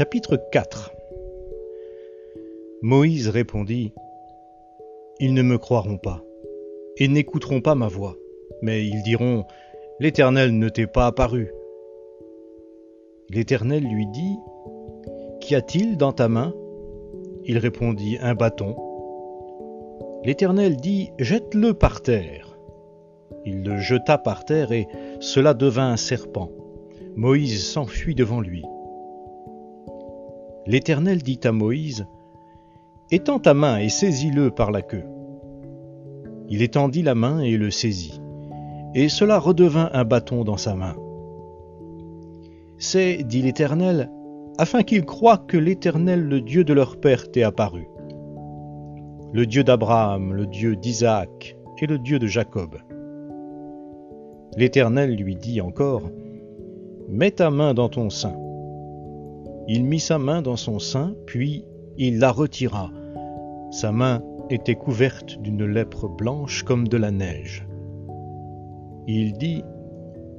Chapitre 4 Moïse répondit Ils ne me croiront pas, et n'écouteront pas ma voix, mais ils diront L'Éternel ne t'est pas apparu. L'Éternel lui dit Qu'y a-t-il dans ta main? Il répondit Un bâton. L'Éternel dit Jette-le par terre. Il le jeta par terre et cela devint un serpent. Moïse s'enfuit devant lui. L'Éternel dit à Moïse, Étends ta main et saisis-le par la queue. Il étendit la main et le saisit, et cela redevint un bâton dans sa main. C'est, dit l'Éternel, afin qu'ils croient que l'Éternel, le Dieu de leur père, t'est apparu. Le Dieu d'Abraham, le Dieu d'Isaac et le Dieu de Jacob. L'Éternel lui dit encore, Mets ta main dans ton sein. Il mit sa main dans son sein, puis il la retira. Sa main était couverte d'une lèpre blanche comme de la neige. Il dit,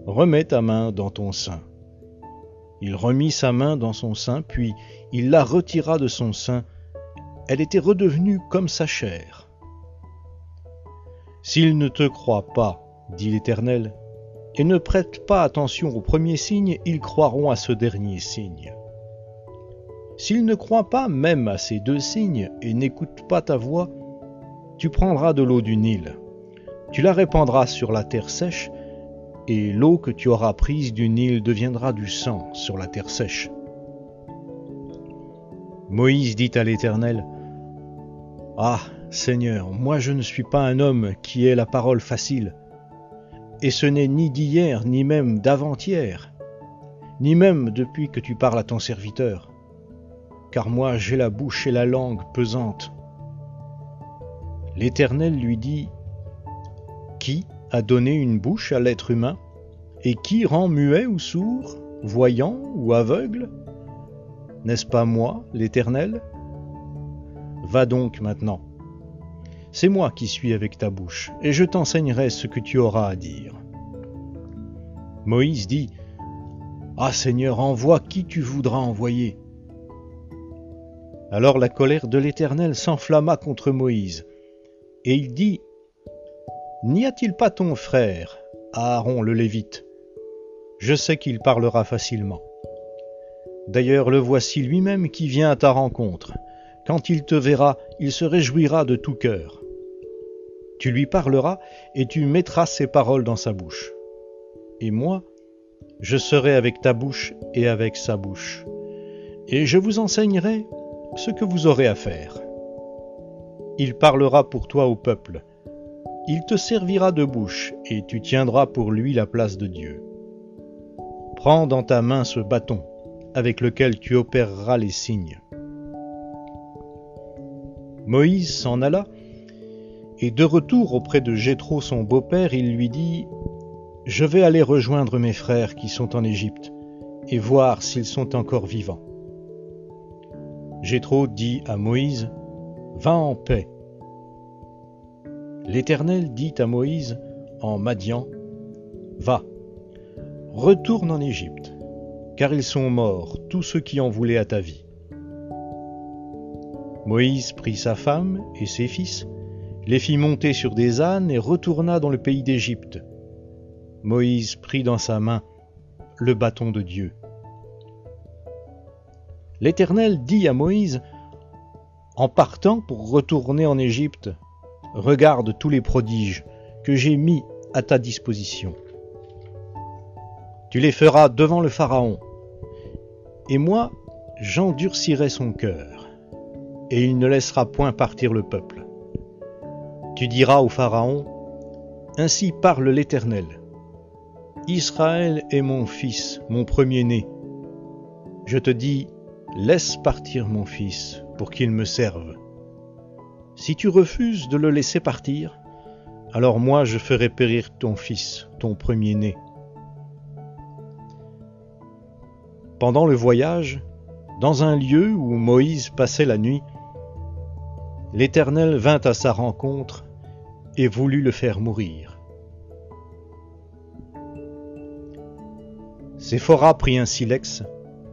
Remets ta main dans ton sein. Il remit sa main dans son sein, puis il la retira de son sein. Elle était redevenue comme sa chair. S'il ne te croit pas, dit l'Éternel, et ne prête pas attention au premier signe, ils croiront à ce dernier signe. S'ils ne croient pas même à ces deux signes et n'écoutent pas ta voix, tu prendras de l'eau du Nil, tu la répandras sur la terre sèche, et l'eau que tu auras prise du Nil deviendra du sang sur la terre sèche. Moïse dit à l'Éternel, Ah, Seigneur, moi je ne suis pas un homme qui ait la parole facile, et ce n'est ni d'hier, ni même d'avant-hier, ni même depuis que tu parles à ton serviteur car moi j'ai la bouche et la langue pesantes. L'Éternel lui dit, Qui a donné une bouche à l'être humain Et qui rend muet ou sourd, voyant ou aveugle? N'est-ce pas moi, l'Éternel? Va donc maintenant. C'est moi qui suis avec ta bouche, et je t'enseignerai ce que tu auras à dire. Moïse dit, Ah Seigneur, envoie qui tu voudras envoyer. Alors la colère de l'Éternel s'enflamma contre Moïse, et il dit, N'y a-t-il pas ton frère, Aaron le Lévite? Je sais qu'il parlera facilement. D'ailleurs le voici lui-même qui vient à ta rencontre. Quand il te verra, il se réjouira de tout cœur. Tu lui parleras et tu mettras ses paroles dans sa bouche. Et moi, je serai avec ta bouche et avec sa bouche. Et je vous enseignerai ce que vous aurez à faire. Il parlera pour toi au peuple. Il te servira de bouche, et tu tiendras pour lui la place de Dieu. Prends dans ta main ce bâton, avec lequel tu opéreras les signes. Moïse s'en alla, et de retour auprès de Jéthro son beau-père, il lui dit Je vais aller rejoindre mes frères qui sont en Égypte, et voir s'ils sont encore vivants. Jéthro dit à Moïse, Va en paix. L'Éternel dit à Moïse en Madian, Va, retourne en Égypte, car ils sont morts, tous ceux qui en voulaient à ta vie. Moïse prit sa femme et ses fils, les fit monter sur des ânes et retourna dans le pays d'Égypte. Moïse prit dans sa main le bâton de Dieu. L'Éternel dit à Moïse, En partant pour retourner en Égypte, regarde tous les prodiges que j'ai mis à ta disposition. Tu les feras devant le Pharaon, et moi j'endurcirai son cœur, et il ne laissera point partir le peuple. Tu diras au Pharaon, Ainsi parle l'Éternel. Israël est mon fils, mon premier-né. Je te dis, Laisse partir mon fils pour qu'il me serve. Si tu refuses de le laisser partir, alors moi je ferai périr ton fils, ton premier-né. Pendant le voyage, dans un lieu où Moïse passait la nuit, l'Éternel vint à sa rencontre et voulut le faire mourir. Séphora prit un silex,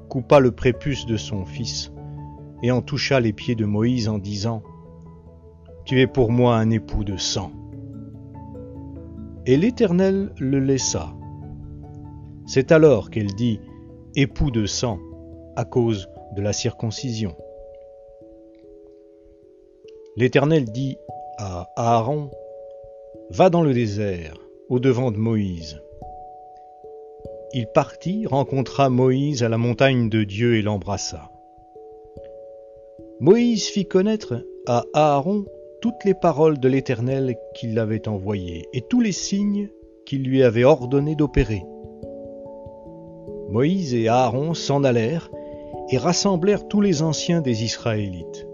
coupa le prépuce de son fils et en toucha les pieds de Moïse en disant Tu es pour moi un époux de sang. Et l'Éternel le laissa. C'est alors qu'elle dit Époux de sang à cause de la circoncision. L'Éternel dit à Aaron Va dans le désert, au devant de Moïse. Il partit, rencontra Moïse à la montagne de Dieu et l'embrassa. Moïse fit connaître à Aaron toutes les paroles de l'Éternel qui l'avait envoyé et tous les signes qu'il lui avait ordonné d'opérer. Moïse et Aaron s'en allèrent et rassemblèrent tous les anciens des Israélites.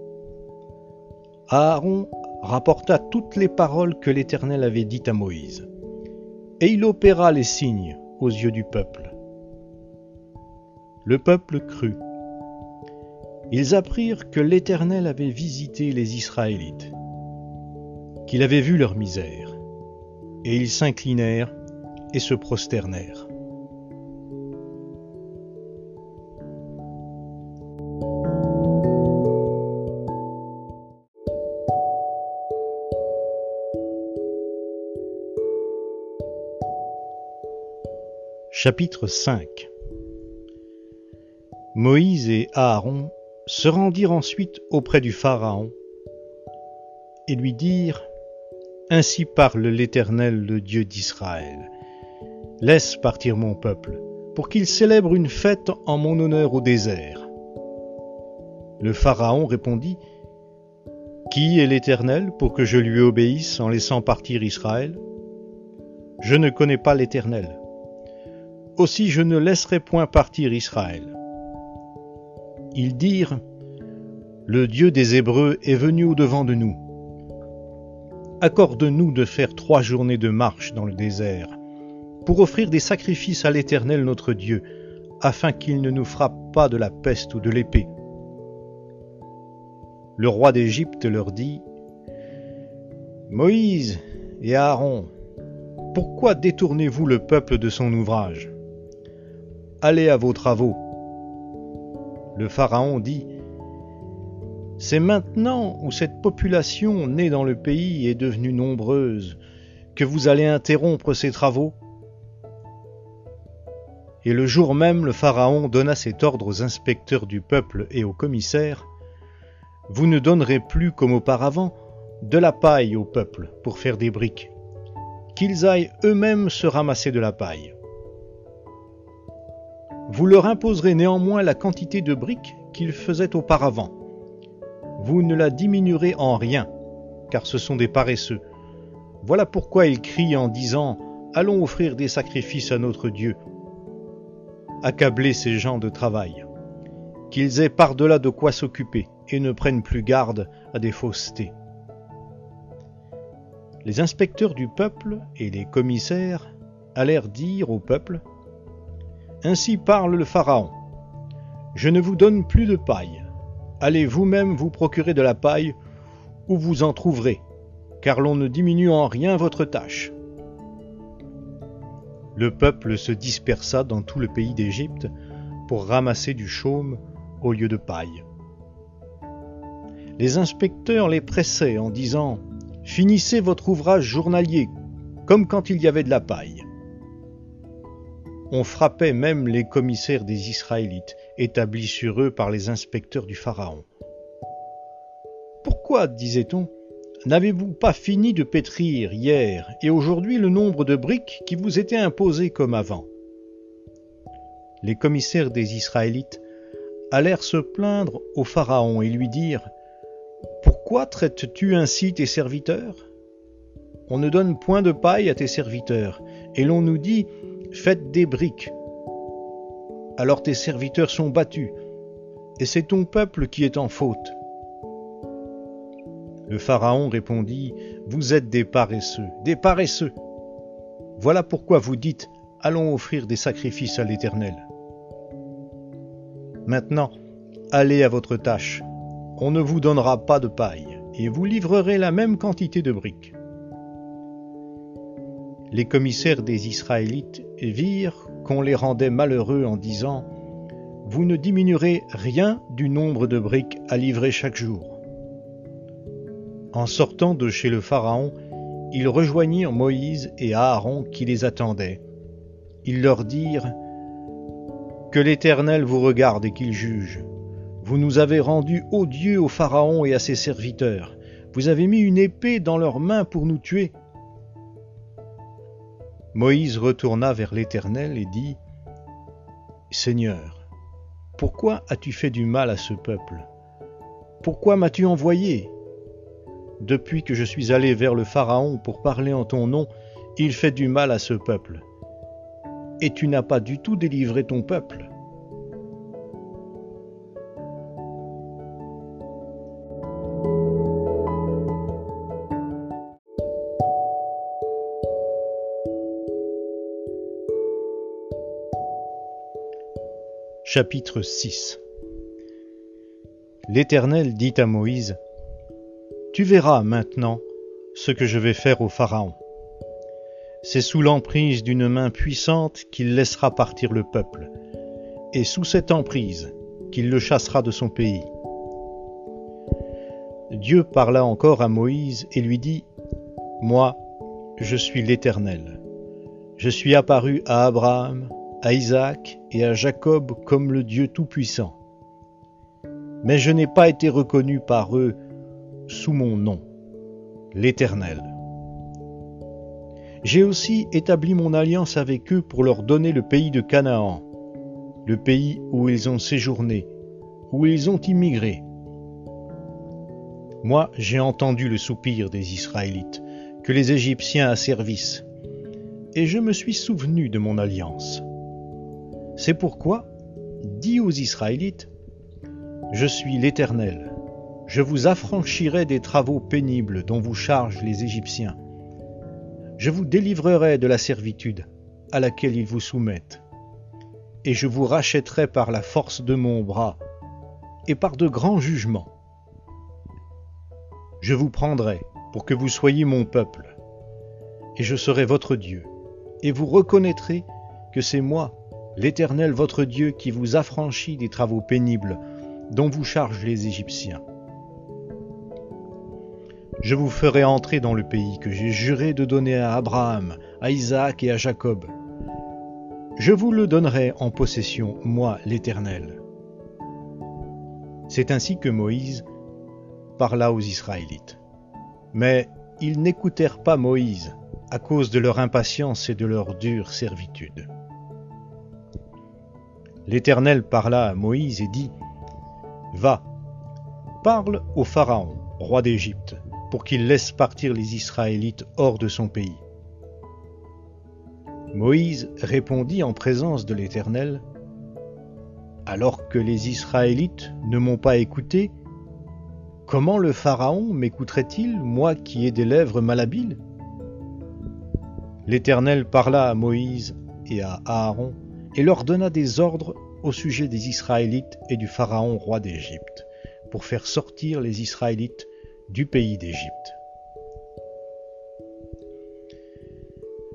Aaron rapporta toutes les paroles que l'Éternel avait dites à Moïse, et il opéra les signes yeux du peuple. Le peuple crut. Ils apprirent que l'Éternel avait visité les Israélites, qu'il avait vu leur misère, et ils s'inclinèrent et se prosternèrent. Chapitre 5 Moïse et Aaron se rendirent ensuite auprès du Pharaon et lui dirent Ainsi parle l'Éternel, le Dieu d'Israël. Laisse partir mon peuple, pour qu'il célèbre une fête en mon honneur au désert. Le Pharaon répondit Qui est l'Éternel pour que je lui obéisse en laissant partir Israël? Je ne connais pas l'Éternel aussi je ne laisserai point partir Israël. Ils dirent, Le Dieu des Hébreux est venu au-devant de nous. Accorde-nous de faire trois journées de marche dans le désert, pour offrir des sacrifices à l'Éternel notre Dieu, afin qu'il ne nous frappe pas de la peste ou de l'épée. Le roi d'Égypte leur dit, Moïse et Aaron, pourquoi détournez-vous le peuple de son ouvrage? Allez à vos travaux. Le Pharaon dit, C'est maintenant où cette population née dans le pays est devenue nombreuse que vous allez interrompre ces travaux Et le jour même le Pharaon donna cet ordre aux inspecteurs du peuple et aux commissaires, Vous ne donnerez plus comme auparavant de la paille au peuple pour faire des briques, qu'ils aillent eux-mêmes se ramasser de la paille. Vous leur imposerez néanmoins la quantité de briques qu'ils faisaient auparavant. Vous ne la diminuerez en rien, car ce sont des paresseux. Voilà pourquoi ils crient en disant Allons offrir des sacrifices à notre Dieu. Accablez ces gens de travail, qu'ils aient par-delà de quoi s'occuper et ne prennent plus garde à des faussetés. Les inspecteurs du peuple et les commissaires allèrent dire au peuple ainsi parle le Pharaon. Je ne vous donne plus de paille. Allez vous-même vous procurer de la paille, où vous en trouverez, car l'on ne diminue en rien votre tâche. Le peuple se dispersa dans tout le pays d'Égypte pour ramasser du chaume au lieu de paille. Les inspecteurs les pressaient en disant Finissez votre ouvrage journalier, comme quand il y avait de la paille. On frappait même les commissaires des Israélites, établis sur eux par les inspecteurs du Pharaon. Pourquoi, disait-on, n'avez-vous pas fini de pétrir hier et aujourd'hui le nombre de briques qui vous étaient imposées comme avant? Les commissaires des Israélites allèrent se plaindre au Pharaon et lui dire Pourquoi traites-tu ainsi tes serviteurs? On ne donne point de paille à tes serviteurs, et l'on nous dit Faites des briques. Alors tes serviteurs sont battus, et c'est ton peuple qui est en faute. Le Pharaon répondit, Vous êtes des paresseux, des paresseux. Voilà pourquoi vous dites, Allons offrir des sacrifices à l'Éternel. Maintenant, allez à votre tâche. On ne vous donnera pas de paille, et vous livrerez la même quantité de briques les commissaires des Israélites virent qu'on les rendait malheureux en disant vous ne diminuerez rien du nombre de briques à livrer chaque jour. En sortant de chez le Pharaon, ils rejoignirent Moïse et Aaron qui les attendaient. Ils leur dirent Que l'Éternel vous regarde et qu'il juge. Vous nous avez rendus odieux au Pharaon et à ses serviteurs. Vous avez mis une épée dans leurs mains pour nous tuer. Moïse retourna vers l'Éternel et dit, Seigneur, pourquoi as-tu fait du mal à ce peuple? Pourquoi m'as-tu envoyé? Depuis que je suis allé vers le Pharaon pour parler en ton nom, il fait du mal à ce peuple. Et tu n'as pas du tout délivré ton peuple. Chapitre 6 L'Éternel dit à Moïse, Tu verras maintenant ce que je vais faire au Pharaon. C'est sous l'emprise d'une main puissante qu'il laissera partir le peuple, et sous cette emprise qu'il le chassera de son pays. Dieu parla encore à Moïse et lui dit, Moi, je suis l'Éternel. Je suis apparu à Abraham, à Isaac et à Jacob comme le Dieu Tout-Puissant. Mais je n'ai pas été reconnu par eux sous mon nom, l'Éternel. J'ai aussi établi mon alliance avec eux pour leur donner le pays de Canaan, le pays où ils ont séjourné, où ils ont immigré. Moi, j'ai entendu le soupir des Israélites, que les Égyptiens asservissent, et je me suis souvenu de mon alliance. C'est pourquoi, dis aux Israélites, Je suis l'Éternel, je vous affranchirai des travaux pénibles dont vous chargent les Égyptiens. Je vous délivrerai de la servitude à laquelle ils vous soumettent, et je vous rachèterai par la force de mon bras et par de grands jugements. Je vous prendrai pour que vous soyez mon peuple, et je serai votre Dieu, et vous reconnaîtrez que c'est moi l'Éternel votre Dieu qui vous affranchit des travaux pénibles dont vous chargent les Égyptiens. Je vous ferai entrer dans le pays que j'ai juré de donner à Abraham, à Isaac et à Jacob. Je vous le donnerai en possession, moi l'Éternel. C'est ainsi que Moïse parla aux Israélites. Mais ils n'écoutèrent pas Moïse à cause de leur impatience et de leur dure servitude. L'Éternel parla à Moïse et dit, Va, parle au Pharaon, roi d'Égypte, pour qu'il laisse partir les Israélites hors de son pays. Moïse répondit en présence de l'Éternel, Alors que les Israélites ne m'ont pas écouté, comment le Pharaon m'écouterait-il, moi qui ai des lèvres malhabiles? L'Éternel parla à Moïse et à Aaron et leur donna des ordres au sujet des Israélites et du Pharaon roi d'Égypte, pour faire sortir les Israélites du pays d'Égypte.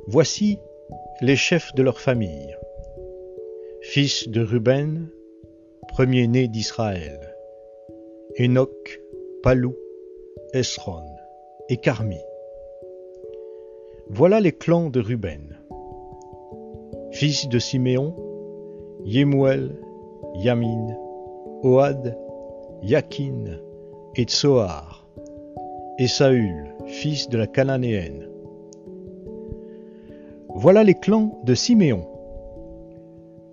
Voici les chefs de leur famille. Fils de Ruben, premier-né d'Israël. Enoch, Palou, Esron et Carmi. Voilà les clans de Ruben fils de Siméon, Yemuel, Yamin, Ohad, Yakin et Tsoar, et Saül, fils de la Cananéenne. Voilà les clans de Siméon.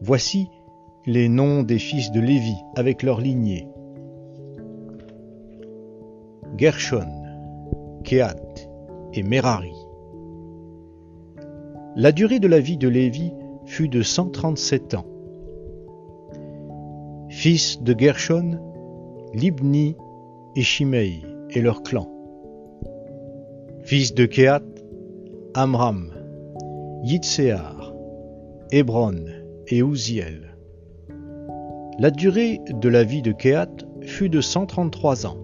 Voici les noms des fils de Lévi avec leur lignée. Gershon, Kehat et Merari. La durée de la vie de Lévi fut de 137 ans. Fils de Gershon, Libni et Shimei et leur clan. Fils de Kehat, Amram, Yitzéar, Hébron et Ouziel. La durée de la vie de Kehat fut de 133 ans.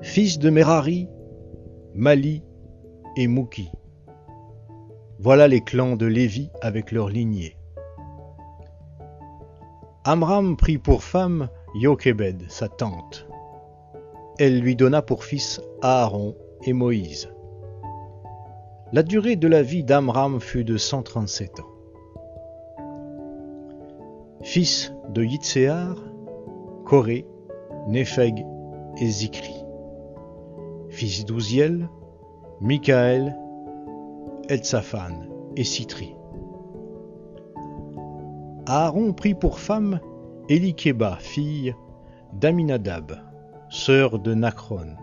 Fils de Merari, Mali et Mouki. Voilà les clans de Lévi avec leur lignée. Amram prit pour femme Yochebed, sa tante. Elle lui donna pour fils Aaron et Moïse. La durée de la vie d'Amram fut de 137 ans. Fils de Yitzéar, Coré, Népheg et Zikri. Fils d'Ouziel, Michaël, Eltsaphan et Citri. Aaron prit pour femme Elikeba, fille d'Aminadab, sœur de Nachron.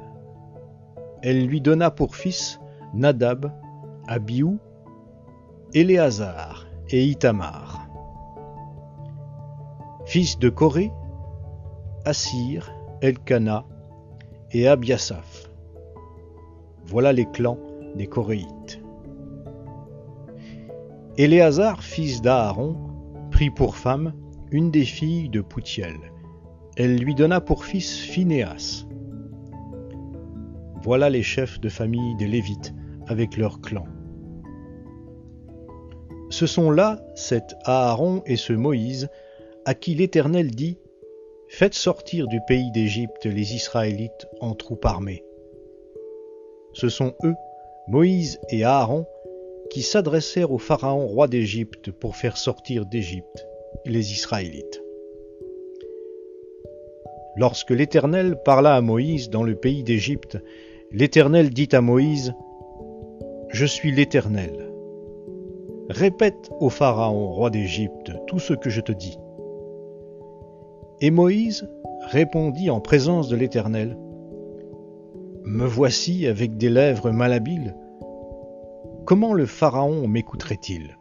Elle lui donna pour fils Nadab, Abiou, Éléazar et Itamar. Fils de Corée, Assir, Elkana et Abiasaph. Voilà les clans des Coréites. Éléazar, fils d'Aaron, prit pour femme une des filles de Poutiel. Elle lui donna pour fils Phinéas. Voilà les chefs de famille des Lévites avec leurs clans. Ce sont là cet Aaron et ce Moïse à qui l'Éternel dit Faites sortir du pays d'Égypte les Israélites en troupes armées. Ce sont eux, Moïse et Aaron, qui s'adressèrent au Pharaon roi d'Égypte pour faire sortir d'Égypte les Israélites. Lorsque l'Éternel parla à Moïse dans le pays d'Égypte, l'Éternel dit à Moïse, Je suis l'Éternel. Répète au Pharaon, roi d'Égypte, tout ce que je te dis. Et Moïse répondit en présence de l'Éternel, Me voici avec des lèvres malhabiles. Comment le Pharaon m'écouterait-il?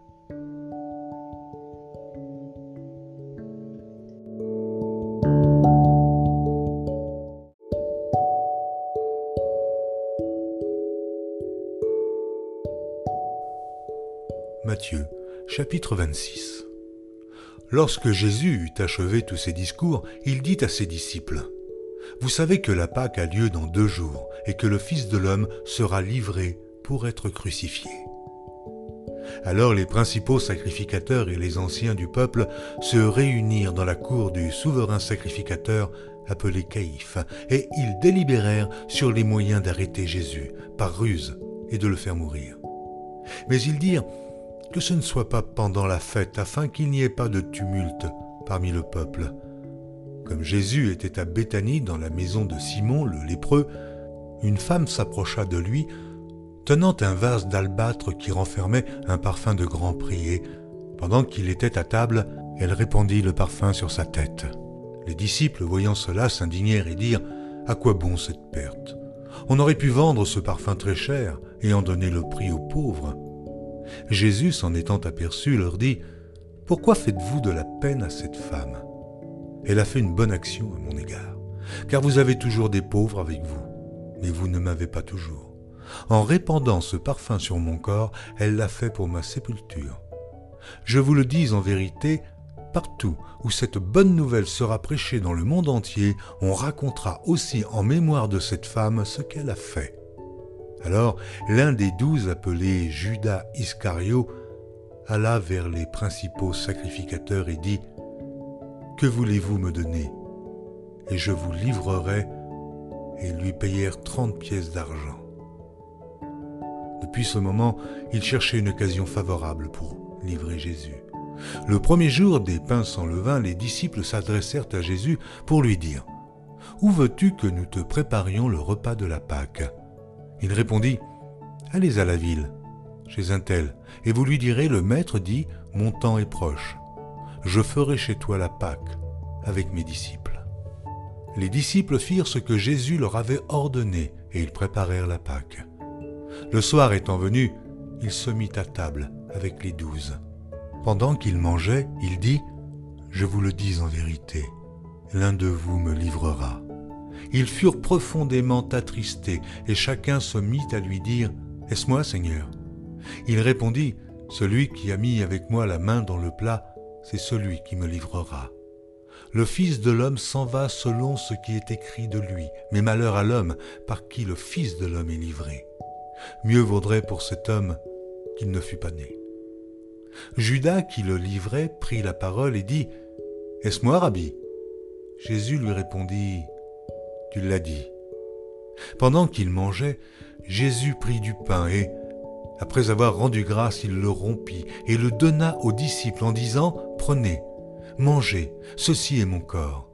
Matthieu, chapitre 26 Lorsque Jésus eut achevé tous ses discours, il dit à ses disciples, Vous savez que la Pâque a lieu dans deux jours, et que le Fils de l'homme sera livré pour être crucifié. Alors les principaux sacrificateurs et les anciens du peuple se réunirent dans la cour du souverain sacrificateur appelé Caïphe, et ils délibérèrent sur les moyens d'arrêter Jésus par ruse et de le faire mourir. Mais ils dirent, que ce ne soit pas pendant la fête, afin qu'il n'y ait pas de tumulte parmi le peuple. Comme Jésus était à Béthanie dans la maison de Simon le lépreux, une femme s'approcha de lui, tenant un vase d'albâtre qui renfermait un parfum de grand prix, et, pendant qu'il était à table, elle répandit le parfum sur sa tête. Les disciples, voyant cela, s'indignèrent et dirent À quoi bon cette perte? On aurait pu vendre ce parfum très cher et en donner le prix aux pauvres. Jésus, s'en étant aperçu, leur dit, Pourquoi faites-vous de la peine à cette femme? Elle a fait une bonne action à mon égard, car vous avez toujours des pauvres avec vous, mais vous ne m'avez pas toujours. En répandant ce parfum sur mon corps, elle l'a fait pour ma sépulture. Je vous le dis en vérité, partout où cette bonne nouvelle sera prêchée dans le monde entier, on racontera aussi en mémoire de cette femme ce qu'elle a fait. Alors l'un des douze, appelé Judas Iscario, alla vers les principaux sacrificateurs et dit, Que voulez-vous me donner? Et je vous livrerai, et lui payèrent trente pièces d'argent. Depuis ce moment, il cherchait une occasion favorable pour livrer Jésus. Le premier jour des pains sans levain, les disciples s'adressèrent à Jésus pour lui dire, Où veux-tu que nous te préparions le repas de la Pâque? Il répondit Allez à la ville, chez un tel, et vous lui direz Le maître dit Mon temps est proche. Je ferai chez toi la Pâque avec mes disciples. Les disciples firent ce que Jésus leur avait ordonné, et ils préparèrent la Pâque. Le soir étant venu, il se mit à table avec les douze. Pendant qu'il mangeait, il dit Je vous le dis en vérité, l'un de vous me livrera. Ils furent profondément attristés, et chacun se mit à lui dire, Est-ce moi, Seigneur? Il répondit, Celui qui a mis avec moi la main dans le plat, c'est celui qui me livrera. Le Fils de l'homme s'en va selon ce qui est écrit de lui, mais malheur à l'homme par qui le Fils de l'homme est livré. Mieux vaudrait pour cet homme qu'il ne fût pas né. Judas, qui le livrait, prit la parole et dit, Est-ce moi, Rabbi? Jésus lui répondit, Tu l'as dit. Pendant qu'il mangeait, Jésus prit du pain et, après avoir rendu grâce, il le rompit et le donna aux disciples en disant, Prenez, mangez, ceci est mon corps.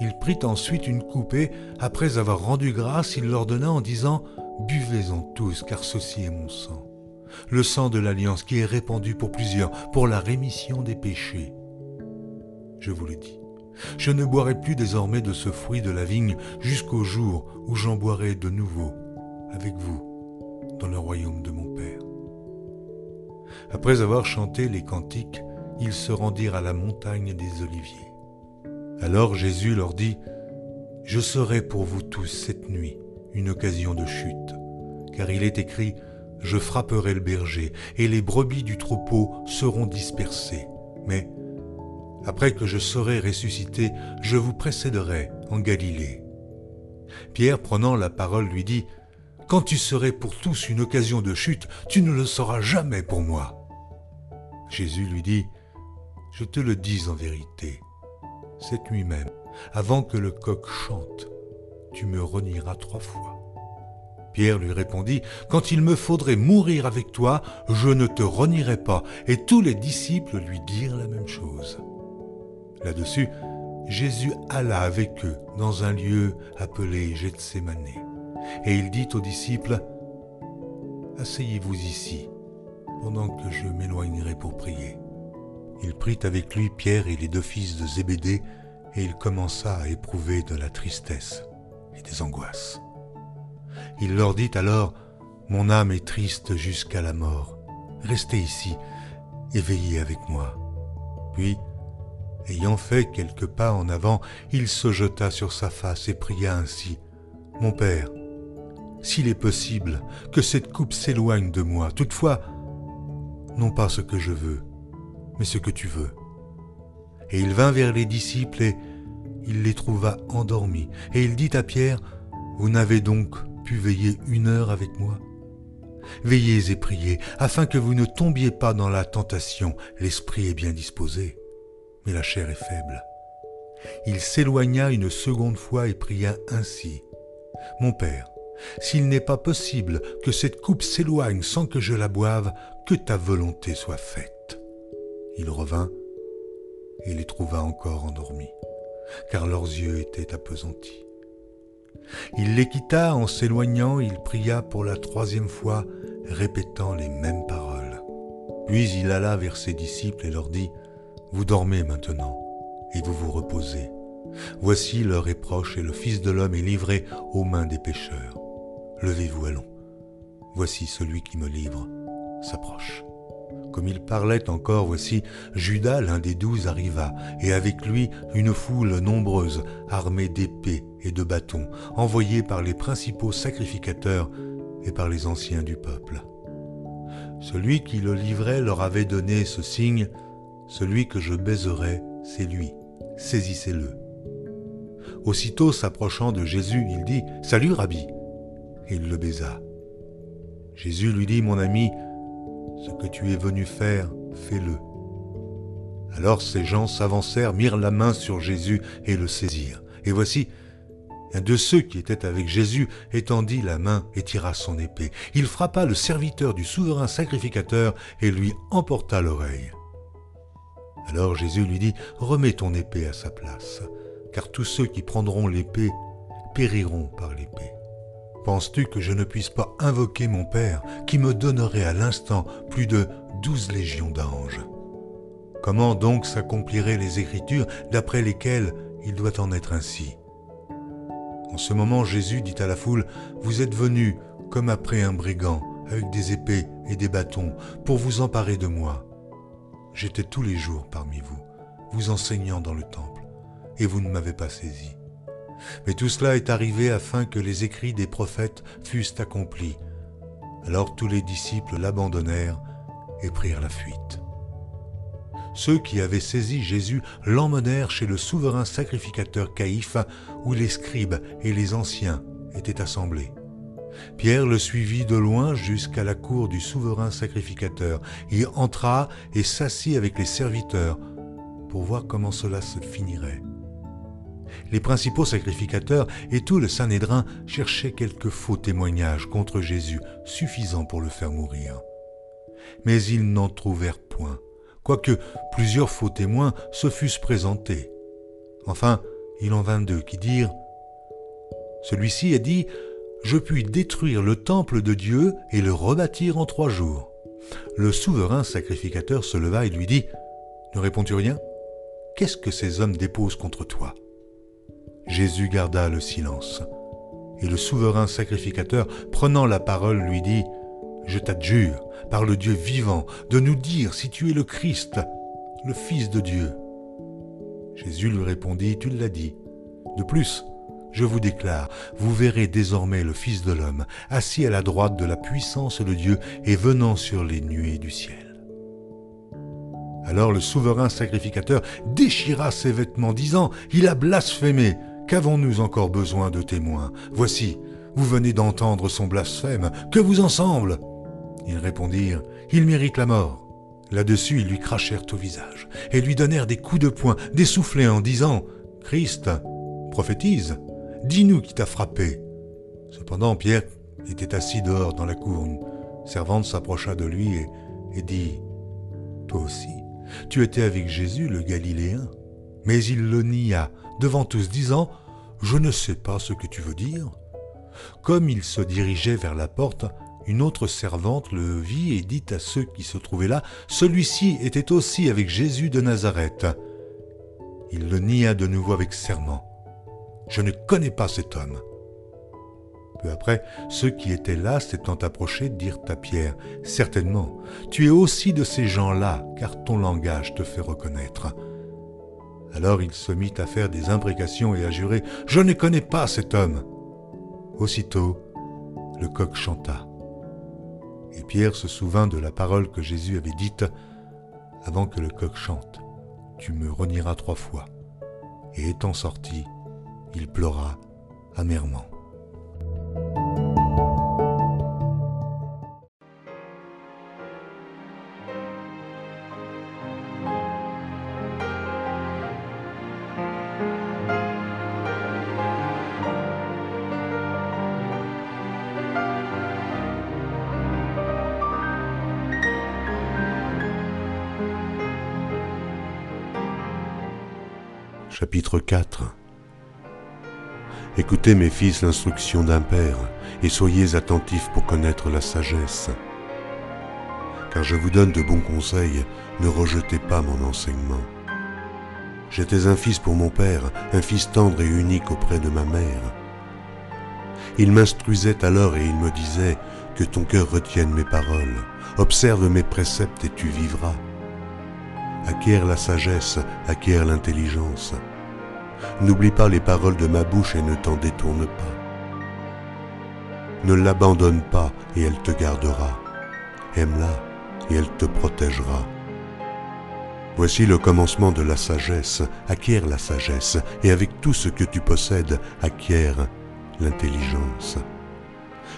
Il prit ensuite une coupe et, après avoir rendu grâce, il leur donna en disant, Buvez-en tous, car ceci est mon sang, le sang de l'alliance qui est répandu pour plusieurs, pour la rémission des péchés. Je vous le dis, je ne boirai plus désormais de ce fruit de la vigne jusqu'au jour où j'en boirai de nouveau avec vous dans le royaume de mon Père. Après avoir chanté les cantiques, ils se rendirent à la montagne des Oliviers. Alors Jésus leur dit, Je serai pour vous tous cette nuit une occasion de chute, car il est écrit, Je frapperai le berger, et les brebis du troupeau seront dispersées. Mais après que je serai ressuscité, je vous précéderai en Galilée. Pierre, prenant la parole, lui dit, Quand tu serais pour tous une occasion de chute, tu ne le seras jamais pour moi. Jésus lui dit, Je te le dis en vérité, cette nuit même, avant que le coq chante, tu me renieras trois fois. Pierre lui répondit, Quand il me faudrait mourir avec toi, je ne te renierai pas. Et tous les disciples lui dirent la même chose. Là-dessus, Jésus alla avec eux dans un lieu appelé Gethsemane. Et il dit aux disciples, Asseyez-vous ici, pendant que je m'éloignerai pour prier. Il prit avec lui Pierre et les deux fils de Zébédée, et il commença à éprouver de la tristesse et des angoisses. Il leur dit alors, Mon âme est triste jusqu'à la mort, restez ici et veillez avec moi. Puis, Ayant fait quelques pas en avant, il se jeta sur sa face et pria ainsi. Mon Père, s'il est possible que cette coupe s'éloigne de moi, toutefois, non pas ce que je veux, mais ce que tu veux. Et il vint vers les disciples et il les trouva endormis. Et il dit à Pierre, Vous n'avez donc pu veiller une heure avec moi? Veillez et priez, afin que vous ne tombiez pas dans la tentation, l'esprit est bien disposé, mais la chair est faible. Il s'éloigna une seconde fois et pria ainsi. Mon Père, s'il n'est pas possible que cette coupe s'éloigne sans que je la boive, que ta volonté soit faite. Il revint et les trouva encore endormis, car leurs yeux étaient appesantis. Il les quitta en s'éloignant, il pria pour la troisième fois, répétant les mêmes paroles. Puis il alla vers ses disciples et leur dit, vous dormez maintenant, et vous vous reposez. Voici l'heure est proche, et le Fils de l'homme est livré aux mains des pécheurs. Levez-vous, allons. Voici celui qui me livre s'approche. Comme il parlait encore, voici, Judas, l'un des douze, arriva, et avec lui une foule nombreuse, armée d'épées et de bâtons, envoyée par les principaux sacrificateurs et par les anciens du peuple. Celui qui le livrait leur avait donné ce signe, celui que je baiserai, c'est lui. Saisissez-le. Aussitôt s'approchant de Jésus, il dit Salut, Rabbi. Et il le baisa. Jésus lui dit Mon ami, ce que tu es venu faire, fais-le. Alors ces gens s'avancèrent, mirent la main sur Jésus et le saisirent. Et voici, un de ceux qui étaient avec Jésus étendit la main et tira son épée. Il frappa le serviteur du souverain sacrificateur et lui emporta l'oreille. Alors Jésus lui dit, Remets ton épée à sa place, car tous ceux qui prendront l'épée périront par l'épée. Penses-tu que je ne puisse pas invoquer mon Père, qui me donnerait à l'instant plus de douze légions d'anges? Comment donc s'accompliraient les Écritures d'après lesquelles il doit en être ainsi? En ce moment Jésus dit à la foule, Vous êtes venus comme après un brigand, avec des épées et des bâtons, pour vous emparer de moi. J'étais tous les jours parmi vous, vous enseignant dans le temple, et vous ne m'avez pas saisi. Mais tout cela est arrivé afin que les écrits des prophètes fussent accomplis. Alors tous les disciples l'abandonnèrent et prirent la fuite. Ceux qui avaient saisi Jésus l'emmenèrent chez le souverain sacrificateur Caïphe, où les scribes et les anciens étaient assemblés. Pierre le suivit de loin jusqu'à la cour du souverain sacrificateur, y entra et s'assit avec les serviteurs pour voir comment cela se finirait. Les principaux sacrificateurs et tout le Sanhédrin cherchaient quelques faux témoignages contre Jésus suffisants pour le faire mourir. Mais ils n'en trouvèrent point, quoique plusieurs faux témoins se fussent présentés. Enfin, il en vint deux qui dirent Celui-ci a dit Je puis détruire le temple de Dieu et le rebâtir en trois jours. Le souverain sacrificateur se leva et lui dit Ne réponds-tu rien? Qu'est-ce que ces hommes déposent contre toi? Jésus garda le silence. Et le souverain sacrificateur, prenant la parole, lui dit Je t'adjure, par le Dieu vivant, de nous dire si tu es le Christ, le Fils de Dieu. Jésus lui répondit, Tu l'as dit. De plus, je vous déclare, vous verrez désormais le Fils de l'homme assis à la droite de la puissance de Dieu et venant sur les nuées du ciel. Alors le souverain sacrificateur déchira ses vêtements, disant, Il a blasphémé. Qu'avons-nous encore besoin de témoins Voici, vous venez d'entendre son blasphème. Que vous ensemble Ils répondirent, Il mérite la mort. Là-dessus, ils lui crachèrent au visage et lui donnèrent des coups de poing, des soufflets en disant Christ, prophétise, dis-nous qui t'a frappé. Cependant, Pierre était assis dehors dans la cour. Une servante s'approcha de lui et, et dit Toi aussi, tu étais avec Jésus le Galiléen. Mais il le nia devant tous, disant Je ne sais pas ce que tu veux dire. Comme il se dirigeait vers la porte, une autre servante le vit et dit à ceux qui se trouvaient là, Celui-ci était aussi avec Jésus de Nazareth. Il le nia de nouveau avec serment. Je ne connais pas cet homme. Peu après, ceux qui étaient là, s'étant approchés, dirent à Pierre, Certainement, tu es aussi de ces gens-là, car ton langage te fait reconnaître. Alors il se mit à faire des imprécations et à jurer, Je ne connais pas cet homme. Aussitôt, le coq chanta. Et Pierre se souvint de la parole que Jésus avait dite avant que le coq chante. Tu me renieras trois fois. Et étant sorti, il pleura amèrement. Chapitre 4 Écoutez mes fils l'instruction d'un père, et soyez attentifs pour connaître la sagesse. Car je vous donne de bons conseils, ne rejetez pas mon enseignement. J'étais un fils pour mon père, un fils tendre et unique auprès de ma mère. Il m'instruisait alors et il me disait, que ton cœur retienne mes paroles, observe mes préceptes et tu vivras. Acquiert la sagesse, acquiert l'intelligence. N'oublie pas les paroles de ma bouche et ne t'en détourne pas. Ne l'abandonne pas et elle te gardera. Aime-la et elle te protégera. Voici le commencement de la sagesse. Acquiert la sagesse et avec tout ce que tu possèdes, acquiert l'intelligence.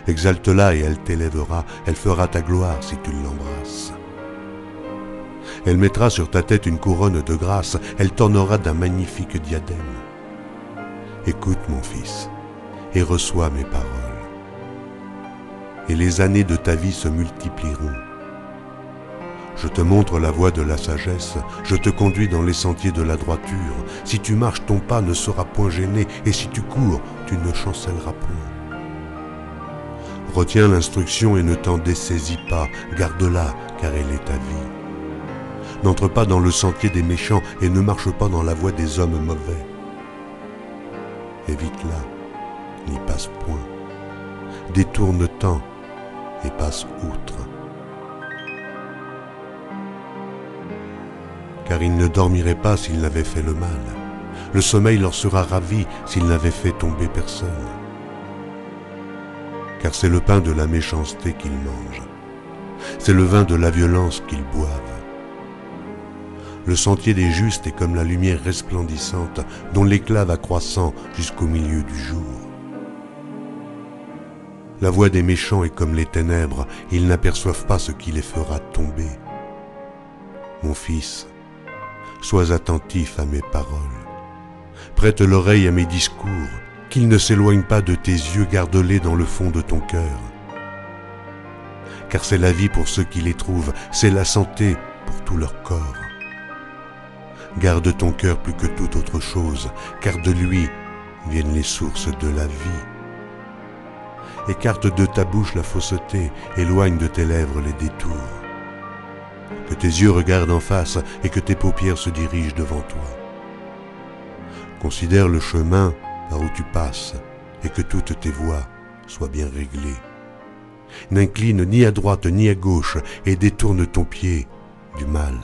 Exalte-la et elle t'élèvera, elle fera ta gloire si tu l'embrasses. Elle mettra sur ta tête une couronne de grâce, elle t'ornera d'un magnifique diadème. Écoute mon fils, et reçois mes paroles. Et les années de ta vie se multiplieront. Je te montre la voie de la sagesse, je te conduis dans les sentiers de la droiture. Si tu marches, ton pas ne sera point gêné, et si tu cours, tu ne chancelleras point. Retiens l'instruction et ne t'en dessaisis pas, garde-la, car elle est ta vie. N'entre pas dans le sentier des méchants et ne marche pas dans la voie des hommes mauvais. Évite-la, n'y passe point. Détourne-t'en et passe outre. Car ils ne dormiraient pas s'ils n'avaient fait le mal. Le sommeil leur sera ravi s'ils n'avaient fait tomber personne. Car c'est le pain de la méchanceté qu'ils mangent. C'est le vin de la violence qu'ils boivent. Le sentier des justes est comme la lumière resplendissante dont l'éclat va croissant jusqu'au milieu du jour. La voix des méchants est comme les ténèbres, ils n'aperçoivent pas ce qui les fera tomber. Mon fils, sois attentif à mes paroles. Prête l'oreille à mes discours, qu'ils ne s'éloignent pas de tes yeux, garde-les dans le fond de ton cœur. Car c'est la vie pour ceux qui les trouvent, c'est la santé pour tout leur corps. Garde ton cœur plus que toute autre chose, car de lui viennent les sources de la vie. Écarte de ta bouche la fausseté, éloigne de tes lèvres les détours. Que tes yeux regardent en face et que tes paupières se dirigent devant toi. Considère le chemin par où tu passes et que toutes tes voies soient bien réglées. N'incline ni à droite ni à gauche et détourne ton pied du mal.